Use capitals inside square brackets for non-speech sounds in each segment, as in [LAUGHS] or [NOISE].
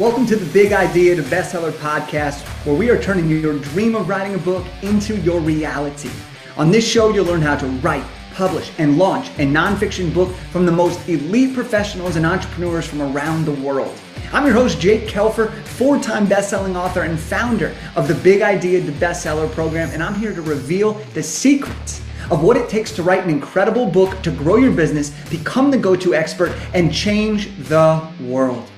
Welcome to the Big Idea to Bestseller podcast, where we are turning your dream of writing a book into your reality. On this show, you'll learn how to write, publish, and launch a nonfiction book from the most elite professionals and entrepreneurs from around the world. I'm your host, Jake Kelfer, four time best-selling author and founder of the Big Idea to Bestseller program, and I'm here to reveal the secrets of what it takes to write an incredible book to grow your business, become the go to expert, and change the world.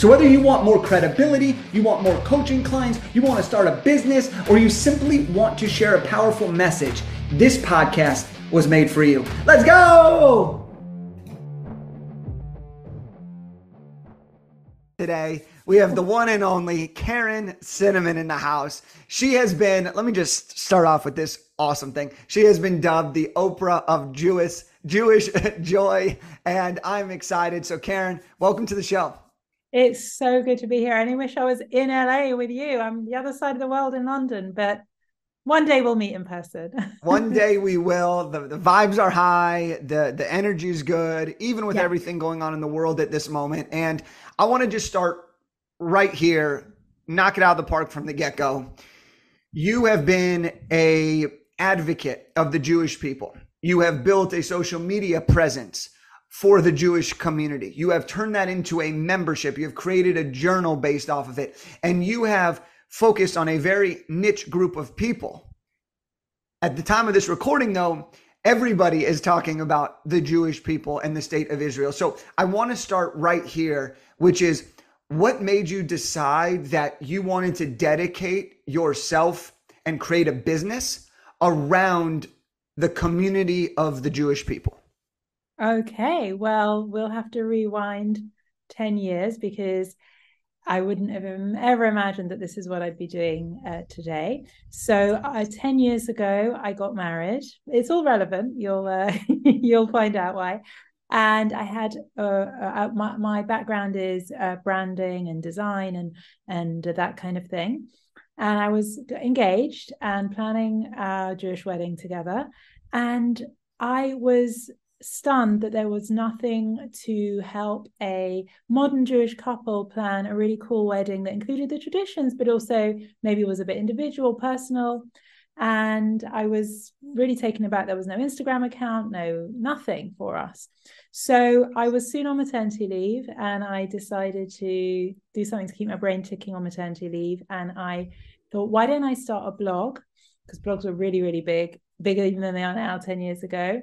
So, whether you want more credibility, you want more coaching clients, you want to start a business, or you simply want to share a powerful message, this podcast was made for you. Let's go! Today, we have the one and only Karen Cinnamon in the house. She has been, let me just start off with this awesome thing. She has been dubbed the Oprah of Jewish Jewish [LAUGHS] joy, and I'm excited. So, Karen, welcome to the show. It's so good to be here. I only wish I was in LA with you. I'm the other side of the world in London, but one day we'll meet in person. [LAUGHS] one day we will. The, the vibes are high. The the energy is good, even with yeah. everything going on in the world at this moment. And I want to just start right here, knock it out of the park from the get go. You have been a advocate of the Jewish people. You have built a social media presence for the Jewish community. You have turned that into a membership. You have created a journal based off of it. And you have focused on a very niche group of people. At the time of this recording, though, everybody is talking about the Jewish people and the state of Israel. So I want to start right here, which is what made you decide that you wanted to dedicate yourself and create a business around the community of the Jewish people? Okay, well, we'll have to rewind 10 years because I wouldn't have ever imagined that this is what I'd be doing uh, today. So, uh, 10 years ago, I got married. It's all relevant. You'll uh, [LAUGHS] you'll find out why. And I had uh, uh, my, my background is uh, branding and design and and that kind of thing and I was engaged and planning our Jewish wedding together. And I was stunned that there was nothing to help a modern Jewish couple plan a really cool wedding that included the traditions, but also maybe was a bit individual, personal. And I was really taken aback. There was no Instagram account, no nothing for us. So I was soon on maternity leave and I decided to do something to keep my brain ticking on maternity leave. And I thought, why don't I start a blog? Because blogs were really, really big, bigger even than they are now 10 years ago.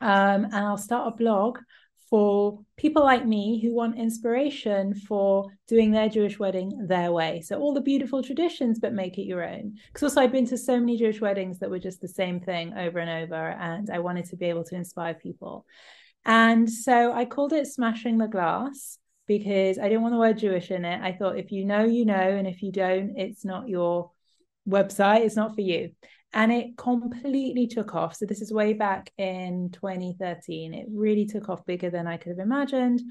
Um, and I'll start a blog for people like me who want inspiration for doing their Jewish wedding their way. So all the beautiful traditions, but make it your own. Because also I've been to so many Jewish weddings that were just the same thing over and over, and I wanted to be able to inspire people. And so I called it Smashing the Glass because I didn't want the word Jewish in it. I thought if you know, you know, and if you don't, it's not your website, it's not for you. And it completely took off. So this is way back in 2013. It really took off bigger than I could have imagined.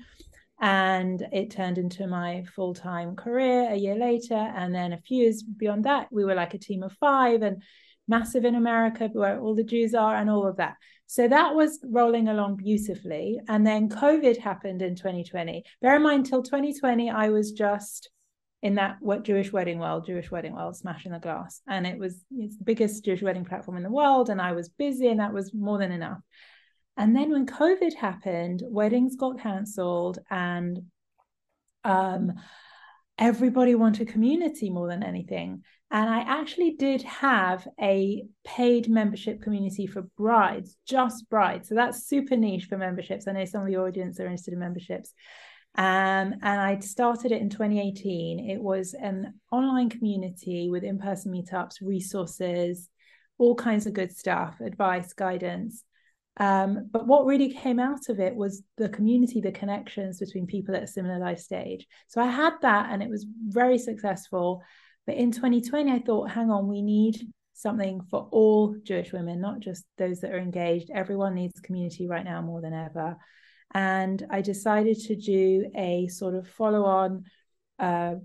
And it turned into my full time career a year later. And then a few years beyond that, we were like a team of five and massive in America, where all the Jews are, and all of that. So that was rolling along beautifully. And then COVID happened in 2020. Bear in mind, till 2020, I was just in that what Jewish wedding world, Jewish wedding world, smashing the glass. And it was it's the biggest Jewish wedding platform in the world. And I was busy, and that was more than enough. And then when COVID happened, weddings got cancelled and um, everybody wanted community more than anything. And I actually did have a paid membership community for brides, just brides. So that's super niche for memberships. I know some of the audience are interested in memberships. Um, and I started it in 2018. It was an online community with in person meetups, resources, all kinds of good stuff, advice, guidance. Um, but what really came out of it was the community, the connections between people at a similar life stage. So I had that and it was very successful. But in 2020, I thought, hang on, we need something for all Jewish women, not just those that are engaged. Everyone needs community right now more than ever. And I decided to do a sort of follow on uh,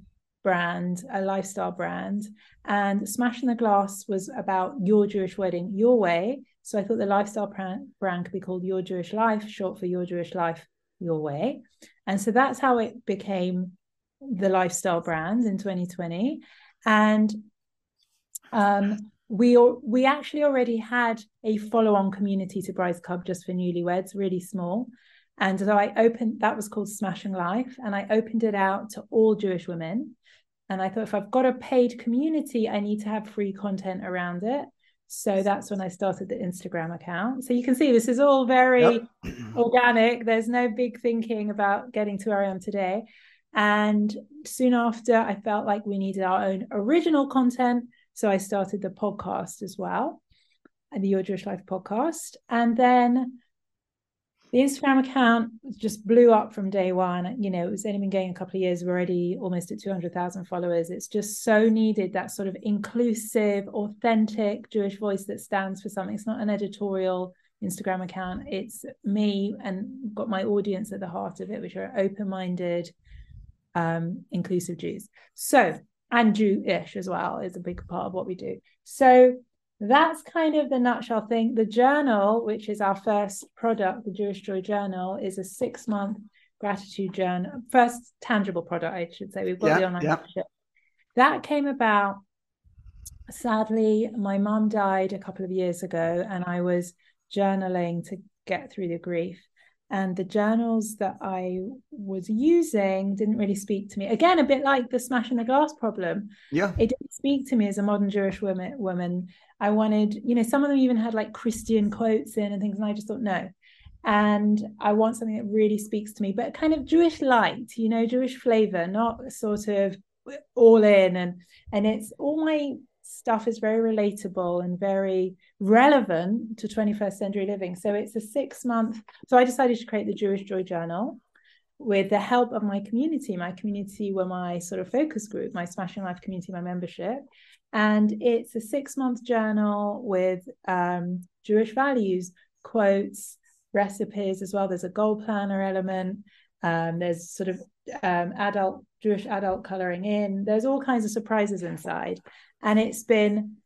brand, a lifestyle brand. And Smashing the Glass was about your Jewish wedding your way. So I thought the lifestyle brand, brand could be called Your Jewish Life, short for Your Jewish Life Your Way. And so that's how it became the lifestyle brand in 2020, and um, we we actually already had a follow-on community to Bride's Club just for newlyweds, really small. And so I opened that was called Smashing Life, and I opened it out to all Jewish women. And I thought if I've got a paid community, I need to have free content around it. So that's when I started the Instagram account. So you can see this is all very yep. [CLEARS THROAT] organic. There's no big thinking about getting to where I am today. And soon after, I felt like we needed our own original content. So I started the podcast as well, and the Your Jewish Life podcast. And then the Instagram account just blew up from day one. You know, it was only been going a couple of years. We're already almost at 200,000 followers. It's just so needed that sort of inclusive, authentic Jewish voice that stands for something. It's not an editorial Instagram account. It's me and got my audience at the heart of it, which are open minded, um, inclusive Jews. So, and Jewish as well is a big part of what we do. So, that's kind of the nutshell thing. The journal, which is our first product, the Jewish Joy Journal, is a six month gratitude journal, first tangible product, I should say. We've got yeah, the online yeah. membership. That came about. Sadly, my mum died a couple of years ago, and I was journaling to get through the grief and the journals that I was using didn't really speak to me. Again, a bit like the smashing the glass problem. Yeah, it didn't speak to me as a modern Jewish woman. Woman, I wanted, you know, some of them even had like Christian quotes in and things, and I just thought no. And I want something that really speaks to me, but kind of Jewish light, you know, Jewish flavor, not sort of all in and and it's all my stuff is very relatable and very relevant to 21st century living. So it's a six month. So I decided to create the Jewish Joy Journal with the help of my community. My community were my sort of focus group, my Smashing Life community, my membership. And it's a six month journal with um, Jewish values, quotes, recipes as well. There's a goal planner element. Um, there's sort of um, adult Jewish adult coloring in. There's all kinds of surprises inside, and it's been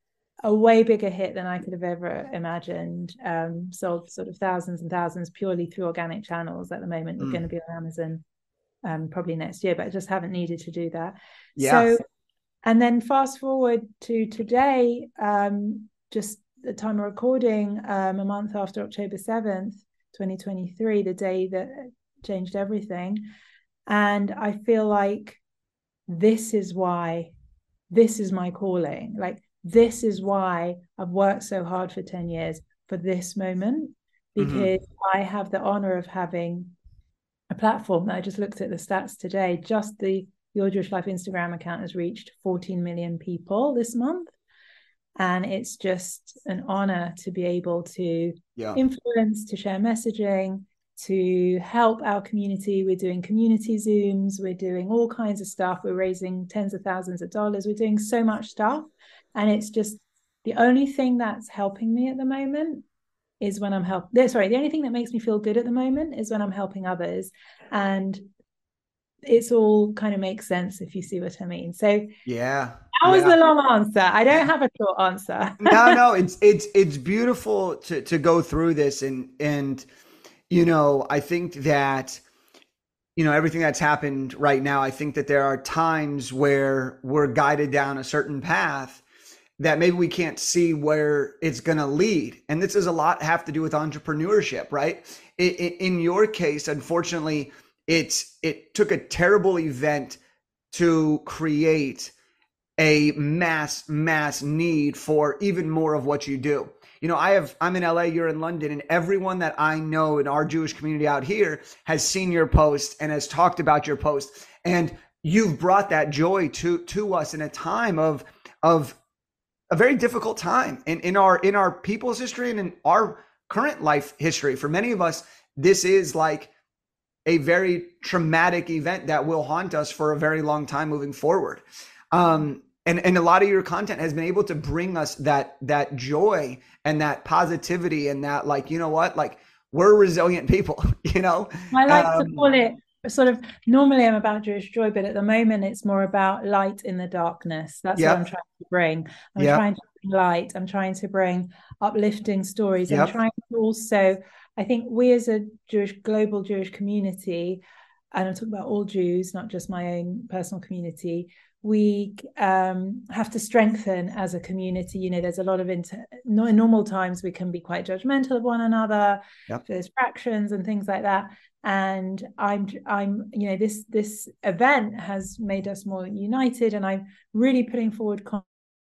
a way bigger hit than I could have ever imagined. Um, sold sort of thousands and thousands purely through organic channels at the moment. We're mm. going to be on Amazon um, probably next year, but I just haven't needed to do that. Yeah. So, and then fast forward to today, um, just the time of recording, um, a month after October 7th, 2023, the day that changed everything. And I feel like this is why this is my calling. Like, this is why I've worked so hard for 10 years for this moment, mm-hmm. because mm-hmm. I have the honor of having a platform that I just looked at the stats today. Just the Your Jewish Life Instagram account has reached 14 million people this month. And it's just an honor to be able to yeah. influence, to share messaging, to help our community. We're doing community Zooms, we're doing all kinds of stuff. We're raising tens of thousands of dollars. We're doing so much stuff. And it's just the only thing that's helping me at the moment is when I'm help. Sorry, the only thing that makes me feel good at the moment is when I'm helping others. And it's all kind of makes sense if you see what I mean. So yeah, that was yeah. the long answer. I don't have a short answer. no, no, [LAUGHS] it's it's it's beautiful to to go through this and and you know, I think that, you know, everything that's happened right now, I think that there are times where we're guided down a certain path that maybe we can't see where it's going to lead. And this is a lot have to do with entrepreneurship, right? In your case, unfortunately, it's it took a terrible event to create a mass mass need for even more of what you do you know, I have, I'm in LA, you're in London, and everyone that I know in our Jewish community out here has seen your post and has talked about your post. And you've brought that joy to, to us in a time of, of a very difficult time in, in our, in our people's history and in our current life history. For many of us, this is like a very traumatic event that will haunt us for a very long time moving forward. Um, and and a lot of your content has been able to bring us that that joy and that positivity and that like you know what like we're resilient people [LAUGHS] you know i like um, to call it sort of normally i'm about jewish joy but at the moment it's more about light in the darkness that's yep. what i'm trying to bring i'm yep. trying to bring light i'm trying to bring uplifting stories yep. i'm trying to also i think we as a jewish global jewish community and I'm talking about all Jews, not just my own personal community, we um, have to strengthen as a community. You know, there's a lot of inter- in normal times we can be quite judgmental of one another. Yep. There's fractions and things like that. And I'm, I'm, you know, this this event has made us more united, and I'm really putting forward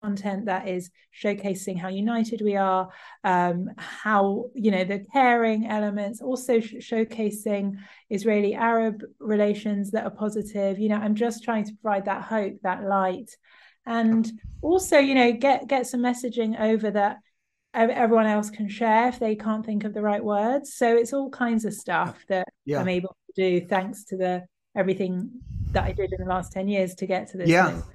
content that is showcasing how united we are um, how you know the caring elements also sh- showcasing israeli arab relations that are positive. You know i'm just trying to provide that hope that light. And also you know get get some messaging over that everyone else can share if they can't think of the right words. So it's all kinds of stuff that yeah. i'm able to do thanks to the everything that i did in the last 10 years to get to this yeah. moment.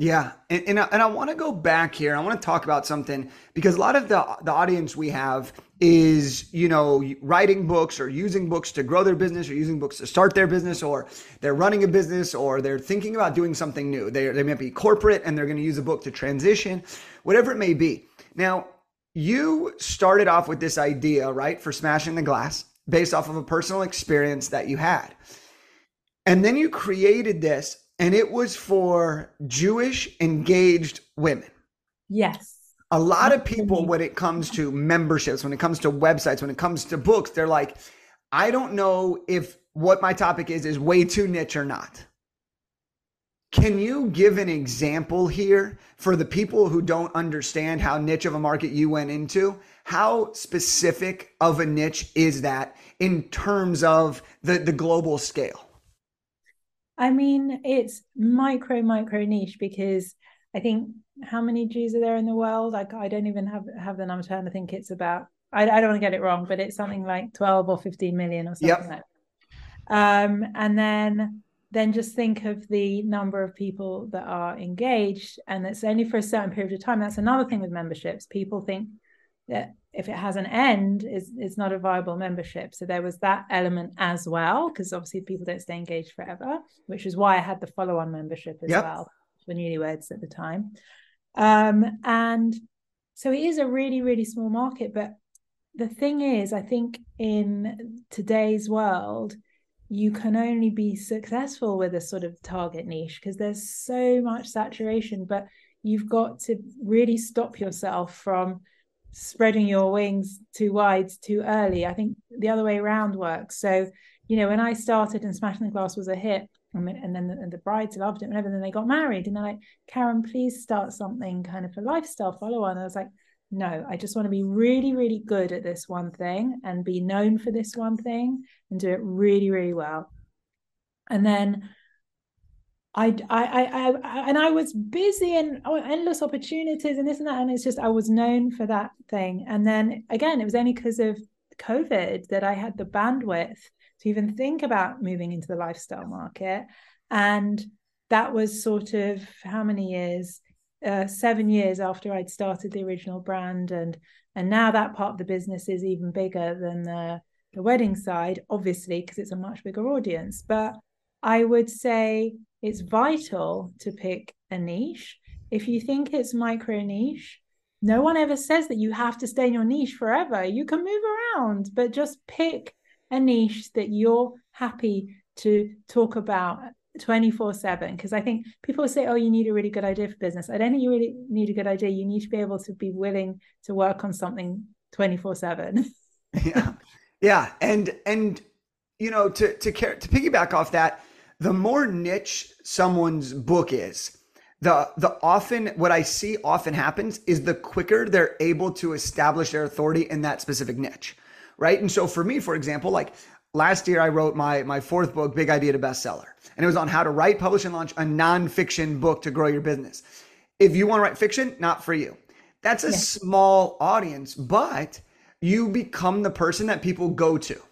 Yeah, and and I, and I want to go back here. I want to talk about something because a lot of the the audience we have is you know writing books or using books to grow their business or using books to start their business or they're running a business or they're thinking about doing something new. They they might be corporate and they're going to use a book to transition, whatever it may be. Now, you started off with this idea, right, for smashing the glass based off of a personal experience that you had. And then you created this and it was for Jewish engaged women. Yes. A lot of people, when it comes to memberships, when it comes to websites, when it comes to books, they're like, I don't know if what my topic is is way too niche or not. Can you give an example here for the people who don't understand how niche of a market you went into? How specific of a niche is that in terms of the, the global scale? I mean, it's micro, micro niche because I think how many Jews are there in the world? Like, I don't even have have the number. And I think it's about. I, I don't want to get it wrong, but it's something like twelve or fifteen million or something yep. like. That. Um, and then then just think of the number of people that are engaged, and it's only for a certain period of time. That's another thing with memberships. People think that if it has an end, it's, it's not a viable membership. So there was that element as well, because obviously people don't stay engaged forever, which is why I had the follow on membership as yep. well for newlyweds at the time. Um, and so it is a really, really small market. But the thing is, I think in today's world, you can only be successful with a sort of target niche because there's so much saturation. But you've got to really stop yourself from spreading your wings too wide too early. I think the other way around works. So, you know, when I started and Smashing the Glass was a hit, and then the, and the brides loved it, and then they got married, and they're like, Karen, please start something kind of a lifestyle follow on. I was like, no, I just want to be really, really good at this one thing and be known for this one thing and do it really, really well. And then I, I, I, I, and I was busy and oh, endless opportunities and this and that. And it's just, I was known for that thing. And then again, it was only because of COVID that I had the bandwidth to even think about moving into the lifestyle market. And that was sort of how many years? Uh, seven years after I'd started the original brand. And, and now that part of the business is even bigger than the, the wedding side, obviously, because it's a much bigger audience. But I would say it's vital to pick a niche. If you think it's micro niche, no one ever says that you have to stay in your niche forever. You can move around, but just pick a niche that you're happy to talk about 24 7 because i think people say oh you need a really good idea for business. I don't think you really need a good idea. You need to be able to be willing to work on something 24 7 [LAUGHS] yeah. Yeah. And and you know to to care to piggyback off that the more niche someone's book is, the the often what I see often happens is the quicker they're able to establish their authority in that specific niche, right? And so for me, for example, like last year I wrote my my fourth book, Big Idea to Bestseller, and it was on how to write, publish, and launch a nonfiction book to grow your business. If you want to write fiction, not for you. That's a small audience, but you become the person that people go to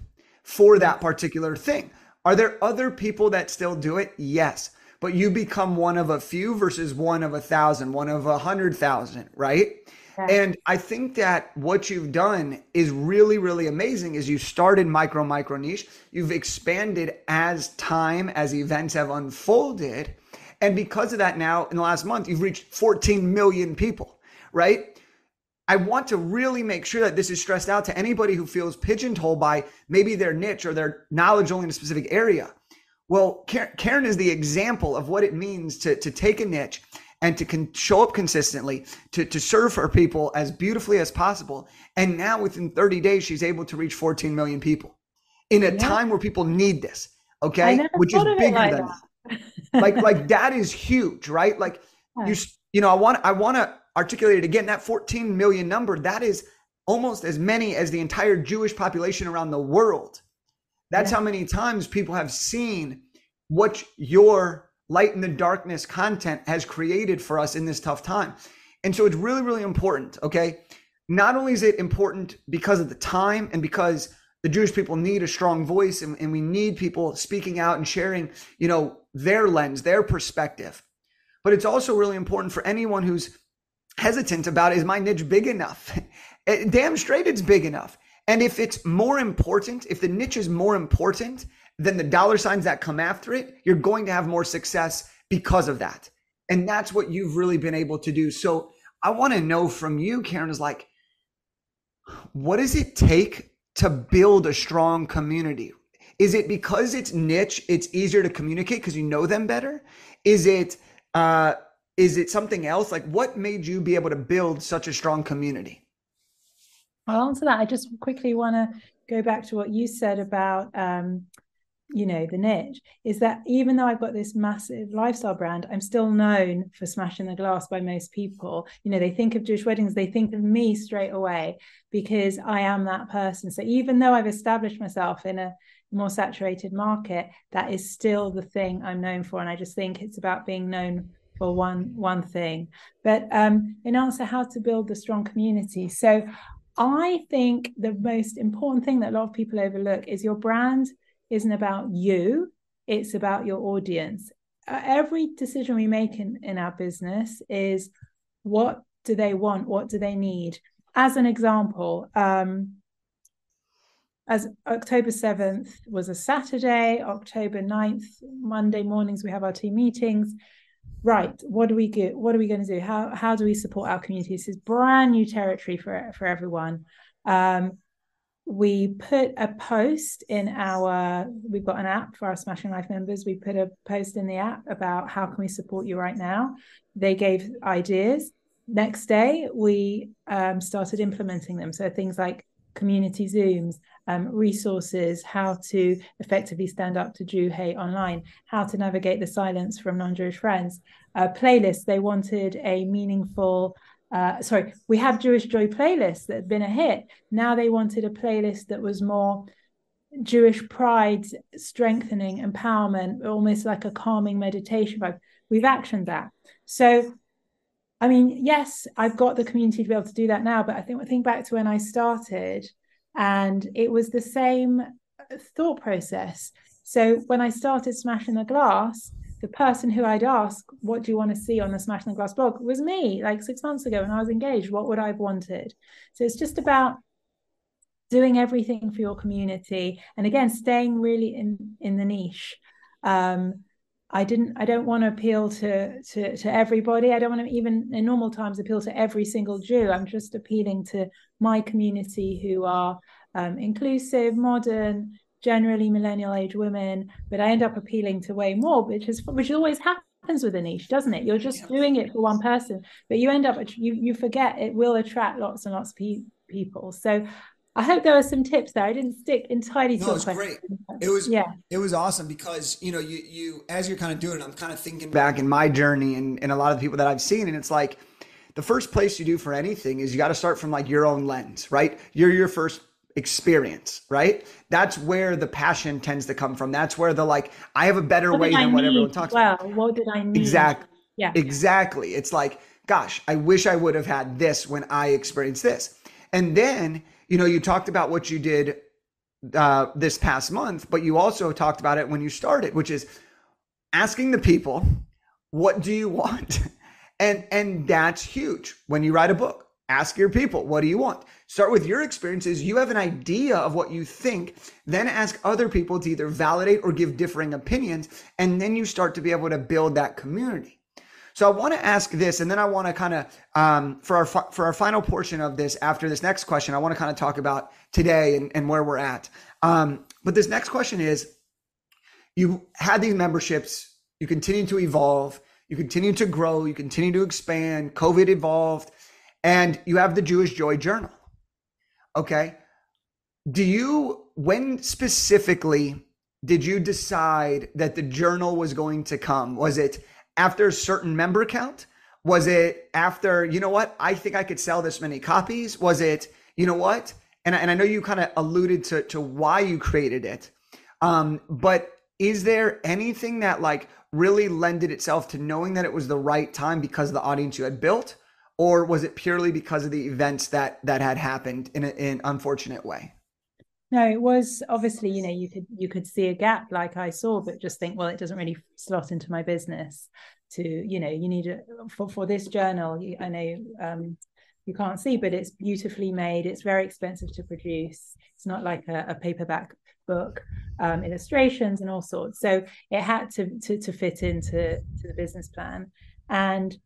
for that particular thing. Are there other people that still do it? Yes. But you become one of a few versus one of a thousand, one of a hundred thousand, right? Yeah. And I think that what you've done is really, really amazing is you started micro, micro niche. You've expanded as time, as events have unfolded. And because of that, now in the last month, you've reached 14 million people, right? I want to really make sure that this is stressed out to anybody who feels pigeonholed by maybe their niche or their knowledge only in a specific area. Well, Karen is the example of what it means to, to take a niche and to con- show up consistently, to, to serve her people as beautifully as possible. And now within 30 days, she's able to reach 14 million people in a yeah. time where people need this. Okay. Which is bigger like than that. [LAUGHS] like, like that is huge, right? Like yeah. you, you know, I want, I want to articulate it again. That 14 million number, that is almost as many as the entire Jewish population around the world. That's yeah. how many times people have seen what your light in the darkness content has created for us in this tough time. And so it's really, really important. Okay. Not only is it important because of the time and because the Jewish people need a strong voice and, and we need people speaking out and sharing, you know, their lens, their perspective. But it's also really important for anyone who's hesitant about is my niche big enough? [LAUGHS] Eh, damn straight it's big enough. And if it's more important, if the niche is more important than the dollar signs that come after it, you're going to have more success because of that. And that's what you've really been able to do. So I want to know from you, Karen, is like, what does it take to build a strong community? Is it because it's niche, it's easier to communicate because you know them better? Is it uh is it something else? Like what made you be able to build such a strong community? I'll answer that. I just quickly want to go back to what you said about, um, you know, the niche. Is that even though I've got this massive lifestyle brand, I'm still known for smashing the glass by most people. You know, they think of Jewish weddings, they think of me straight away because I am that person. So even though I've established myself in a more saturated market, that is still the thing I'm known for. And I just think it's about being known for one one thing. But um, in answer how to build the strong community. So I think the most important thing that a lot of people overlook is your brand isn't about you, it's about your audience. Uh, every decision we make in, in our business is what do they want? What do they need? As an example, um, as October 7th was a Saturday, October 9th, Monday mornings, we have our team meetings right what do we get what are we going to do? How how do we support our community? This is brand new territory for for everyone. Um, we put a post in our we've got an app for our smashing life members. We put a post in the app about how can we support you right now. They gave ideas. Next day we um, started implementing them. So things like community zooms um, resources, how to effectively stand up to Jew hate online, how to navigate the silence from non Jewish friends. Uh, playlists, they wanted a meaningful, uh, sorry, we have Jewish Joy playlists that have been a hit. Now they wanted a playlist that was more Jewish pride, strengthening, empowerment, almost like a calming meditation vibe. We've actioned that. So I mean, yes, I've got the community to be able to do that now, but I think think back to when I started, and it was the same thought process. So when I started smashing the glass, the person who I'd ask, What do you want to see on the Smashing the Glass blog? was me, like six months ago when I was engaged. What would I have wanted? So it's just about doing everything for your community and again staying really in in the niche um i didn't i don't want to appeal to to to everybody i don't want to even in normal times appeal to every single jew i'm just appealing to my community who are um, inclusive, modern, generally millennial age women, but I end up appealing to way more, which is which always happens with a niche, doesn't it? You're just yeah. doing it for one person, but you end up you you forget it will attract lots and lots of pe- people. So I hope there were some tips there. I didn't stick entirely to no, your question. Great. It was yeah. It was awesome because you know you you as you're kind of doing it, I'm kind of thinking back in my journey and, and a lot of the people that I've seen, and it's like the first place you do for anything is you got to start from like your own lens, right? You're your first experience, right? That's where the passion tends to come from. That's where the like, I have a better what way than what everyone talks well, about. What did I need? Exactly. Yeah. Exactly. It's like, gosh, I wish I would have had this when I experienced this. And then, you know, you talked about what you did uh, this past month, but you also talked about it when you started, which is asking the people, what do you want? [LAUGHS] And and that's huge. When you write a book, ask your people, what do you want? Start with your experiences. You have an idea of what you think, then ask other people to either validate or give differing opinions, and then you start to be able to build that community. So I want to ask this, and then I want to kind of um, for our for our final portion of this after this next question, I want to kind of talk about today and, and where we're at. Um, but this next question is, you had these memberships, you continue to evolve, you continue to grow, you continue to expand, COVID evolved, and you have the Jewish Joy Journal. Okay. Do you, when specifically did you decide that the journal was going to come? Was it after a certain member count? Was it after, you know what, I think I could sell this many copies? Was it, you know what? And, and I know you kind of alluded to, to why you created it. Um, but is there anything that like really lended itself to knowing that it was the right time because of the audience you had built? Or was it purely because of the events that that had happened in an unfortunate way? No, it was obviously, you know, you could you could see a gap like I saw, but just think, well, it doesn't really slot into my business. To you know, you need it for for this journal. I know um, you can't see, but it's beautifully made. It's very expensive to produce. It's not like a, a paperback book, um, illustrations and all sorts. So it had to, to to fit into to the business plan, and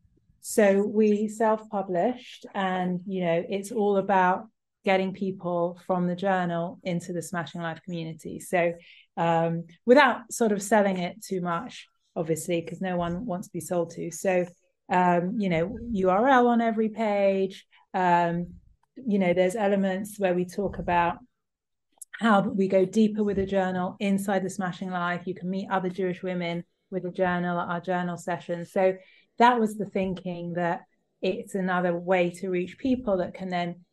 so we self-published, and you know, it's all about getting people from the journal into the Smashing Life community. So, um, without sort of selling it too much, obviously, because no one wants to be sold to. So, um, you know, URL on every page. Um, you know, there's elements where we talk about how we go deeper with the journal inside the Smashing Life. You can meet other Jewish women with the journal at our journal sessions. So that was the thinking that it's another way to reach people that can then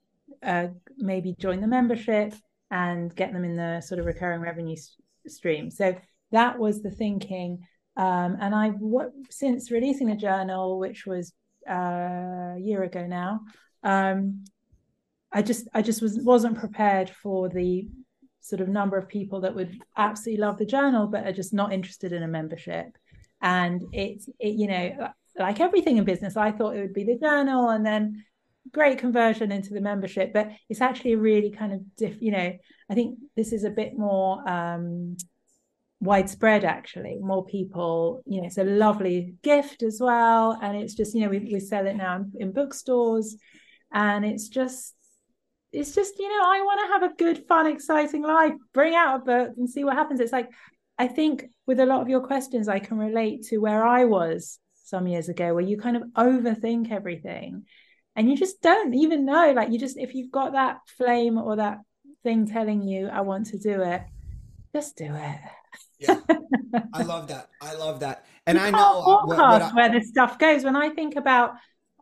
uh, maybe join the membership and get them in the sort of recurring revenue s- stream. So that was the thinking. Um, and I, what, since releasing the journal, which was uh, a year ago now, um, I just, I just was wasn't prepared for the sort of number of people that would absolutely love the journal, but are just not interested in a membership. And it's, it, you know, like everything in business, I thought it would be the journal, and then great conversion into the membership, but it's actually a really kind of diff, you know, I think this is a bit more um, widespread actually. More people, you know, it's a lovely gift as well. And it's just, you know, we, we sell it now in, in bookstores and it's just, it's just, you know, I want to have a good, fun, exciting life, bring out a book and see what happens. It's like, I think with a lot of your questions, I can relate to where I was some years ago, where you kind of overthink everything and you just don't even know like you just if you've got that flame or that thing telling you i want to do it just do it. Yeah. [LAUGHS] I love that. I love that. And you i know uh, forecast where this stuff goes. When i think about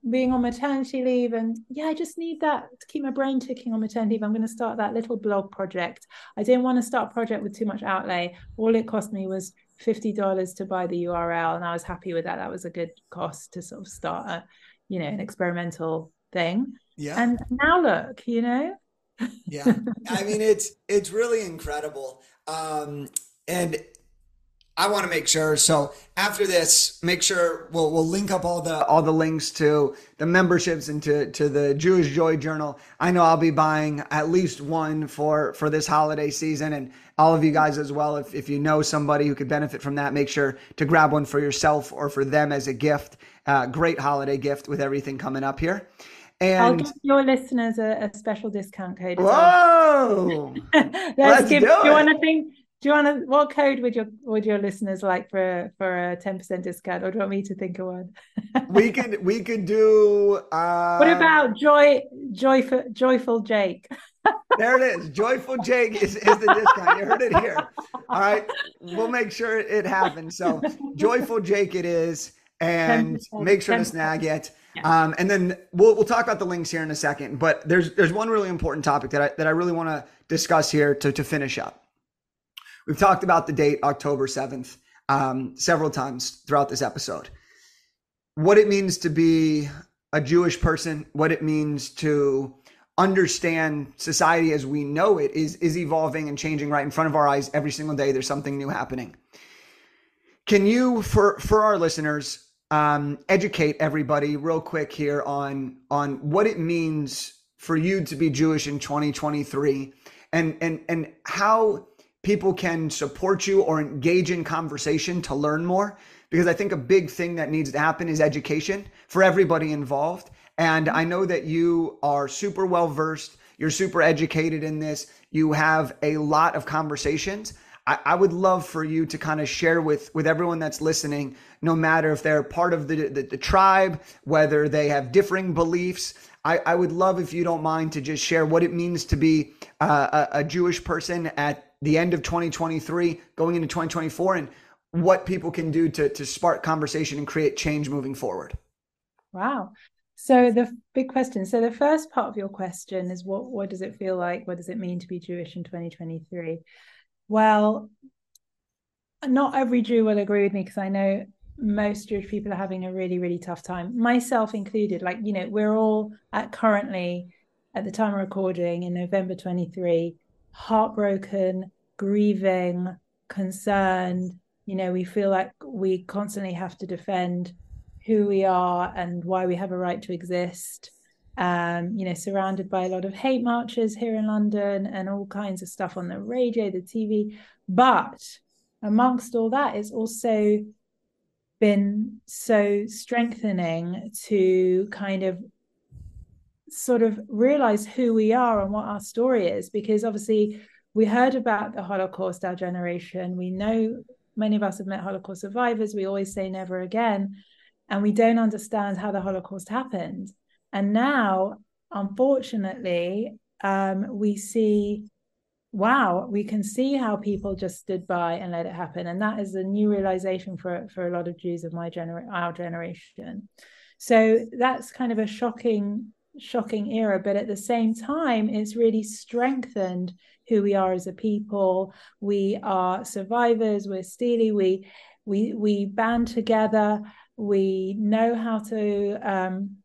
being on maternity leave and yeah i just need that to keep my brain ticking on maternity leave i'm going to start that little blog project. I didn't want to start a project with too much outlay. All it cost me was $50 to buy the url and i was happy with that. That was a good cost to sort of start a you know an experimental thing. Yeah. And now look you know? Yeah. I mean it's it's really incredible. Um and I want to make sure. So after this, make sure we'll we'll link up all the all the links to the memberships and to to the Jewish Joy Journal. I know I'll be buying at least one for for this holiday season, and all of you guys as well. If if you know somebody who could benefit from that, make sure to grab one for yourself or for them as a gift. Uh, great holiday gift with everything coming up here. And I'll give your listeners a, a special discount code. Whoa! [LAUGHS] Let's, Let's give. Do, do you want to think? Do you want to? What code would your would your listeners like for for a ten percent discount, or do you want me to think of one? we could we could do. [LAUGHS] Uh, what about joy joyful joyful Jake? [LAUGHS] there it is. Joyful Jake is, is the discount. You heard it here. All right. We'll make sure it happens. So Joyful Jake it is. And make sure to snag it. Um, and then we'll we'll talk about the links here in a second. But there's there's one really important topic that I that I really want to discuss here to to finish up. We've talked about the date October seventh um, several times throughout this episode. What it means to be a Jewish person, what it means to understand society as we know it is is evolving and changing right in front of our eyes every single day. There's something new happening. Can you, for for our listeners, um, educate everybody real quick here on on what it means for you to be Jewish in 2023 and and and how people can support you or engage in conversation to learn more. Because I think a big thing that needs to happen is education for everybody involved. And I know that you are super well versed you're super educated in this. You have a lot of conversations. I, I would love for you to kind of share with with everyone that's listening, no matter if they're part of the, the, the tribe, whether they have differing beliefs. I, I, would love if you don't mind to just share what it means to be uh, a, a Jewish person at the end of 2023, going into 2024, and what people can do to to spark conversation and create change moving forward. Wow. So the big question. So the first part of your question is what what does it feel like? What does it mean to be Jewish in 2023? Well, not every Jew will agree with me because I know most Jewish people are having a really, really tough time, myself included. Like, you know, we're all at currently at the time of recording in November 23, heartbroken, grieving, concerned. You know, we feel like we constantly have to defend who we are and why we have a right to exist. Um, you know, surrounded by a lot of hate marches here in London and all kinds of stuff on the radio, the TV. But amongst all that, it's also been so strengthening to kind of sort of realize who we are and what our story is because obviously we heard about the holocaust our generation we know many of us have met holocaust survivors we always say never again and we don't understand how the Holocaust happened. And now, unfortunately, um, we see, wow, we can see how people just stood by and let it happen, and that is a new realization for for a lot of Jews of my gener- our generation. So that's kind of a shocking, shocking era, but at the same time, it's really strengthened who we are as a people. We are survivors. We're steely. We we we band together we know how to um,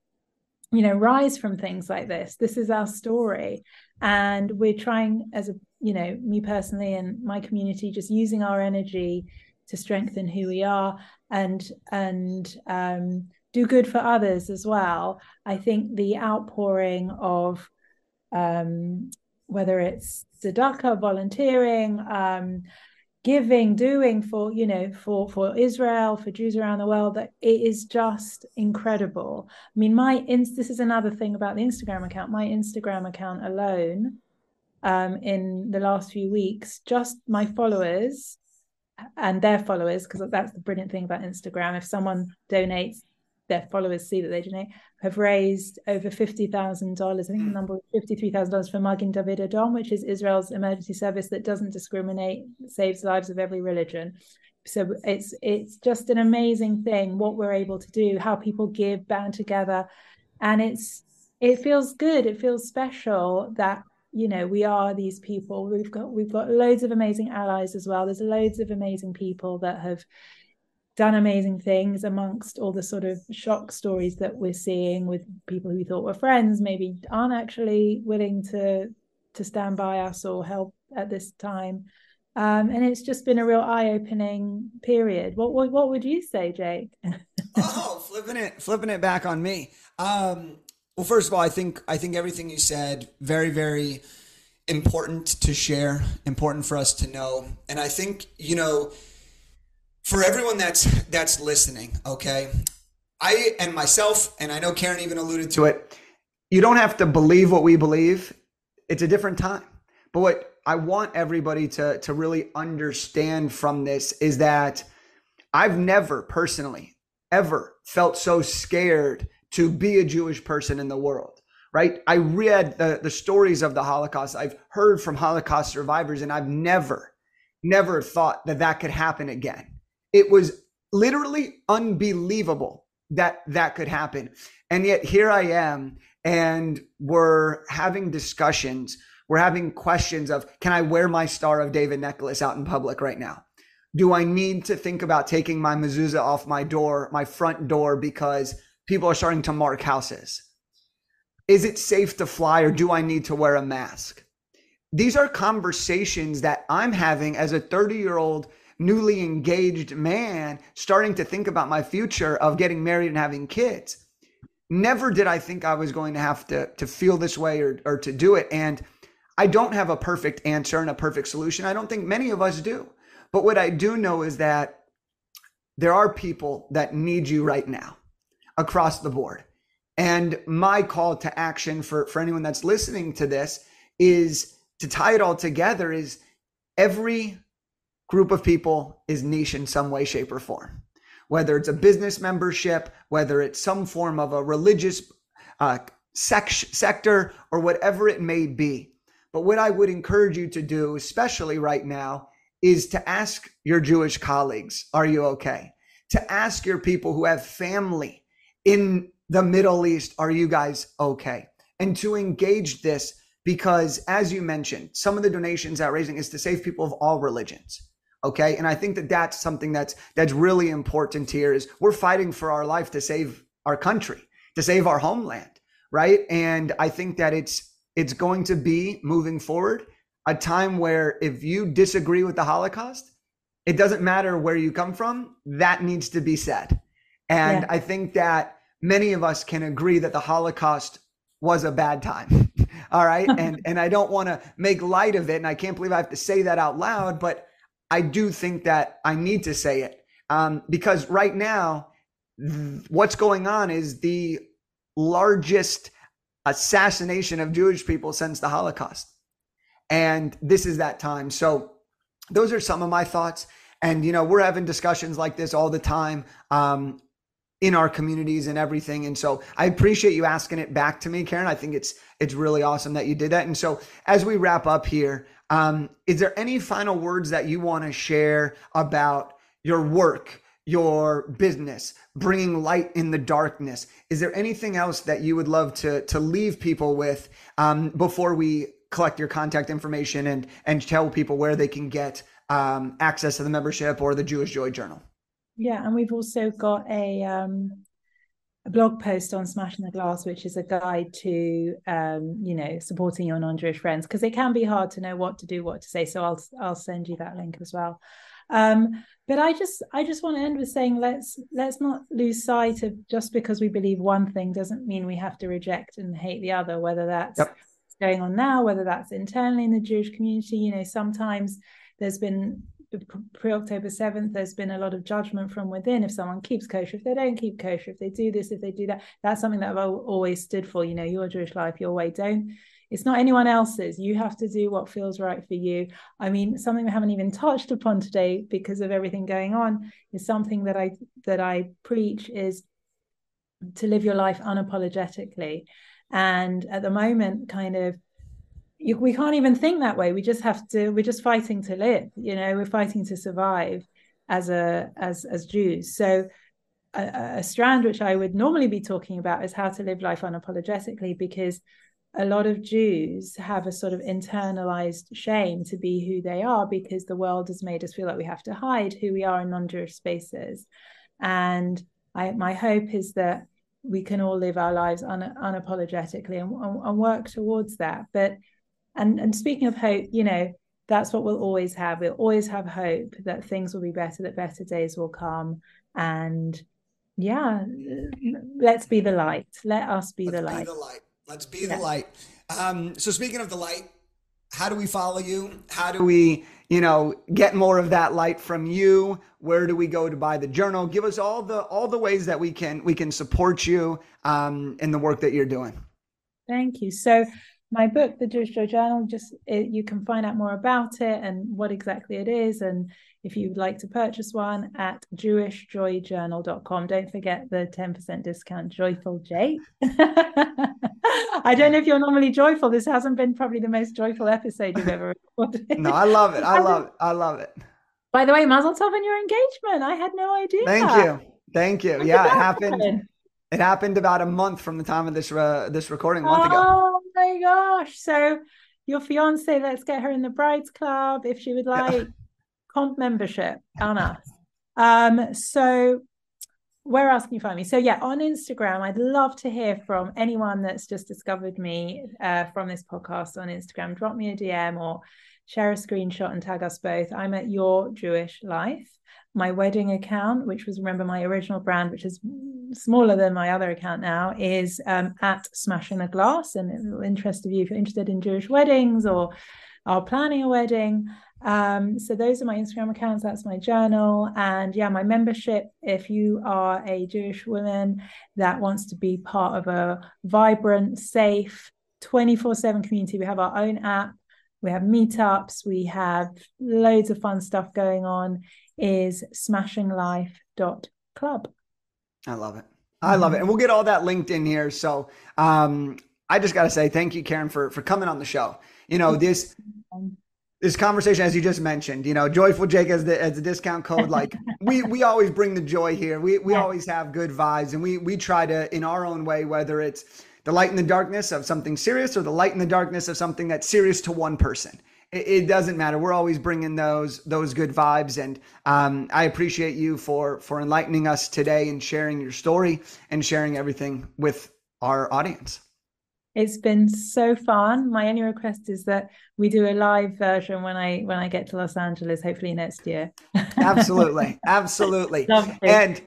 you know rise from things like this this is our story and we're trying as a you know me personally and my community just using our energy to strengthen who we are and and um, do good for others as well. I think the outpouring of um, whether it's tzedakah volunteering um, giving doing for you know for for israel for jews around the world that it is just incredible. I mean my ins. this is another thing about the instagram account. My instagram account alone um in the last few weeks just my followers and their followers because that's the brilliant thing about instagram. If someone donates their followers see that they donate, have raised over $50,000. I think the hmm. number was $53,000 for Magen David Adom, which is Israel's emergency service that doesn't discriminate, saves lives of every religion. So it's it's just an amazing thing what we're able to do, how people give, band together, and it's it feels good. It feels special that you know we are these people. We've got we've got loads of amazing allies as well. There's loads of amazing people that have done amazing things amongst all the sort of shock stories that we're seeing with people who we thought were friends maybe aren't actually willing to to stand by us or help at this time. Um, and it's just been a real eye-opening period. What what, what would you say jake? [LAUGHS] Oh flipping it flipping it back on me. Um, well first of all i think i think everything you said very very important to share important for us to know. And i think you know for everyone that's that's listening, okay? I and myself, and I know Karen even alluded to it. You don't have to believe what we believe. It's a different time. But what I want everybody to to really understand from this is that I've never personally ever felt so scared to be a Jewish person in the world. Right? I read the, the stories of the Holocaust. I've heard from Holocaust survivors, and I've never, never thought that that could happen again it was literally unbelievable that that could happen. And yet here I am, and we're having discussions. We're having questions of can I wear my Star of David necklace out in public right now? Do I need to think about taking my mezuzah off my door, my front door, because people are starting to mark houses? Is it safe to fly or do I need to wear a mask? These are conversations that I'm having as a 30 year old newly engaged man starting to think about my future of getting married and having kids. Never did I think I was going to have to, to feel this way or, or to do it. And I don't have a perfect answer and a perfect solution. I don't think many of us do. But what I do know is that there are people that need you right now across the board. And my call to action for, for anyone that's listening to this is to tie it all together is every group of people is niche in some way, shape, or form. Whether it's a business membership, whether it's some form of a religious uh, sec- sector, or whatever it may be. But what I would encourage you to do, especially right now, is to ask your Jewish colleagues, Are you okay? To ask your people who have family in the Middle East, Are you guys okay? And to engage this because, as you mentioned, some of the donations that raising is to save people of all religions. Okay. And I think that that's something that's, that's really important here is we're fighting for our life to save our country, to save our homeland. Right. And I think that it's, it's going to be moving forward a time where if you disagree with the Holocaust, it doesn't matter where you come from, that needs to be said. And yeah. I think that many of us can agree that the Holocaust was a bad time. [LAUGHS] All right. [LAUGHS] and and I don't want to make light of it. And I can't believe I have to say that out loud, but I do think that I need to say it. Um, because right now, th- what's going on is the largest assassination of Jewish people since the Holocaust. And this is that time. So those are some of my thoughts. And, you know, we're having discussions like this all the time. Um, in our communities and everything. And so I appreciate you asking it back to me, Karen. I think it's it's really awesome that you did that. And so as we wrap up here, um, is there any final words that you want to share about your work, your business, bringing light in the darkness? Is there anything else that you would love to to leave people with um, before we collect your contact information and and tell people where they can get um, access to the membership or the Jewish Joy Journal? Yeah, and we've also got a um, a blog post on Smashing the Glass, which is a guide to um, you know supporting your non-Jewish friends because it can be hard to know what to do, what to say. So I'll I'll send you that link as well. Um, but I just I just want to end with saying let's let's not lose sight of just because we believe one thing doesn't mean we have to reject and hate the other, whether that's yep. going on now, whether that's internally in the Jewish community. You know, sometimes there's been pre October 7th, there's been a lot of judgment from within if someone keeps kosher, if they don't keep kosher, if they do this, if they do that. That's something that I've always stood for. You know, your Jewish life, your way. Don't, it's not anyone else's. You have to do what feels right for you. I mean, something we haven't even touched upon today because of everything going on is something that I that I preach is to live your life unapologetically. And at the moment, kind of you, we can't even think that way. We just have to we're just fighting to live you know we're fighting to survive as a as as jews. So a, a, strand which i would normally be talking about is how to live life unapologetically because a lot of jews have a sort of internalized shame to be who they are because the world has made us feel like we have to hide who we are in non-jewish spaces. And I, my hope is that we can all live our lives un, unapologetically and, and work towards that. But and and speaking of hope you know that's what we'll always have. We'll always have hope that things will be better that better days will come. And yeah let's be the light. Let us be, the, light. the light. let's be yeah. the light. Um so speaking of the light how do we follow you? How do we you know get more of that light from you? Where do we go to buy the journal? Give us all the all the ways that we can we can support you um in the work that you're doing. Thank you. So my book, The Jewish Joy Journal, just it, you can find out more about it and what exactly it is. And if you'd like to purchase one at jewishjoyjournal.com, don't forget the 10% discount, Joyful J. [LAUGHS] I don't know if you're normally joyful. This hasn't been probably the most joyful episode you've ever [LAUGHS] recorded. no, I love it. I love it. I love it. By the way, Mazel Tov on your engagement. I had no idea. Thank you. Thank you. Yeah, it happened. It happened about a month from the time of this uh, this recording, a month ago. Oh my gosh! So your fiance, let's get her in the brides club if she would like yeah. comp membership on us. Um, so where else can you find me? So yeah, on Instagram, I'd love to hear from anyone that's just discovered me uh, from this podcast on Instagram. Drop me a DM or share a screenshot and tag us both. I'm at Your Jewish Life my wedding account, which was remember my original brand, which is smaller than my other account now, is um, at Smashing a Glass. And it will interest of you if you're interested in Jewish weddings or are planning a wedding. Um, so those are my Instagram accounts. That's my journal, and yeah, my membership. If you are a Jewish woman that wants to be part of a vibrant, safe, 24/7 community, we have our own app we have meetups, we have loads of fun stuff going on, is smashinglife.club. I love it. I love it. And we'll get all that linked in here. So um, I just got to say thank you, Karen, for, for coming on the show. You know, this this conversation, as you just mentioned, you know, joyful Jake as the as the discount code. Like [LAUGHS] we we always bring the joy here. We we yeah. always have good vibes, and we we try to in our own way, whether it's the light in the darkness of something serious or the light in the darkness of something that's serious to one person. It, it doesn't matter. We're always bringing those those good vibes, and um, I appreciate you for for enlightening us today and sharing your story and sharing everything with our audience. It's been so fun. My only request is that we do a live version when I when I get to Los Angeles, hopefully next year. [LAUGHS] absolutely, absolutely. And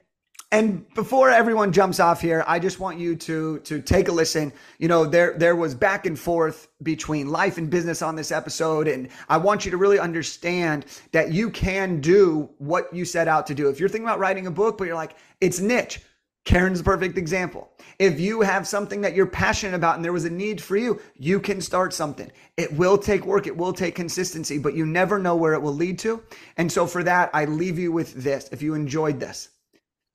and before everyone jumps off here, I just want you to to take a listen. You know, there there was back and forth between life and business on this episode, and I want you to really understand that you can do what you set out to do. If you're thinking about writing a book, but you're like, it's niche Karen's a perfect example. If you have something that you're passionate about and there was a need for you, you can start something. It will take work, it will take consistency, but you never know where it will lead to. And so for that, I leave you with this. If you enjoyed this,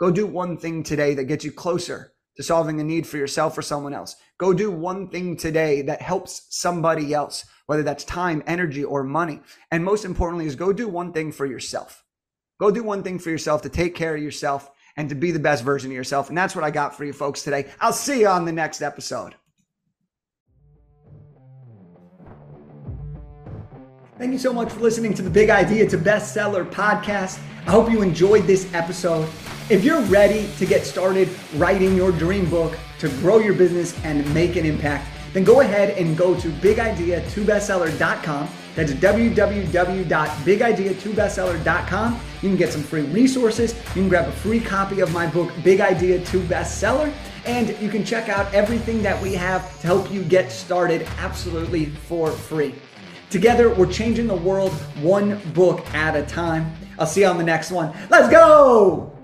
go do one thing today that gets you closer to solving a need for yourself or someone else. Go do one thing today that helps somebody else, whether that's time, energy, or money. And most importantly is go do one thing for yourself. Go do one thing for yourself to take care of yourself and to be the best version of yourself. And that's what I got for you folks today. I'll see you on the next episode. Thank you so much for listening to the Big Idea to Bestseller podcast. I hope you enjoyed this episode. If you're ready to get started writing your dream book to grow your business and make an impact, then go ahead and go to bigidea2bestseller.com that's www.bigidea2bestseller.com. You can get some free resources. You can grab a free copy of my book, Big Idea to Bestseller. And you can check out everything that we have to help you get started absolutely for free. Together, we're changing the world one book at a time. I'll see you on the next one. Let's go!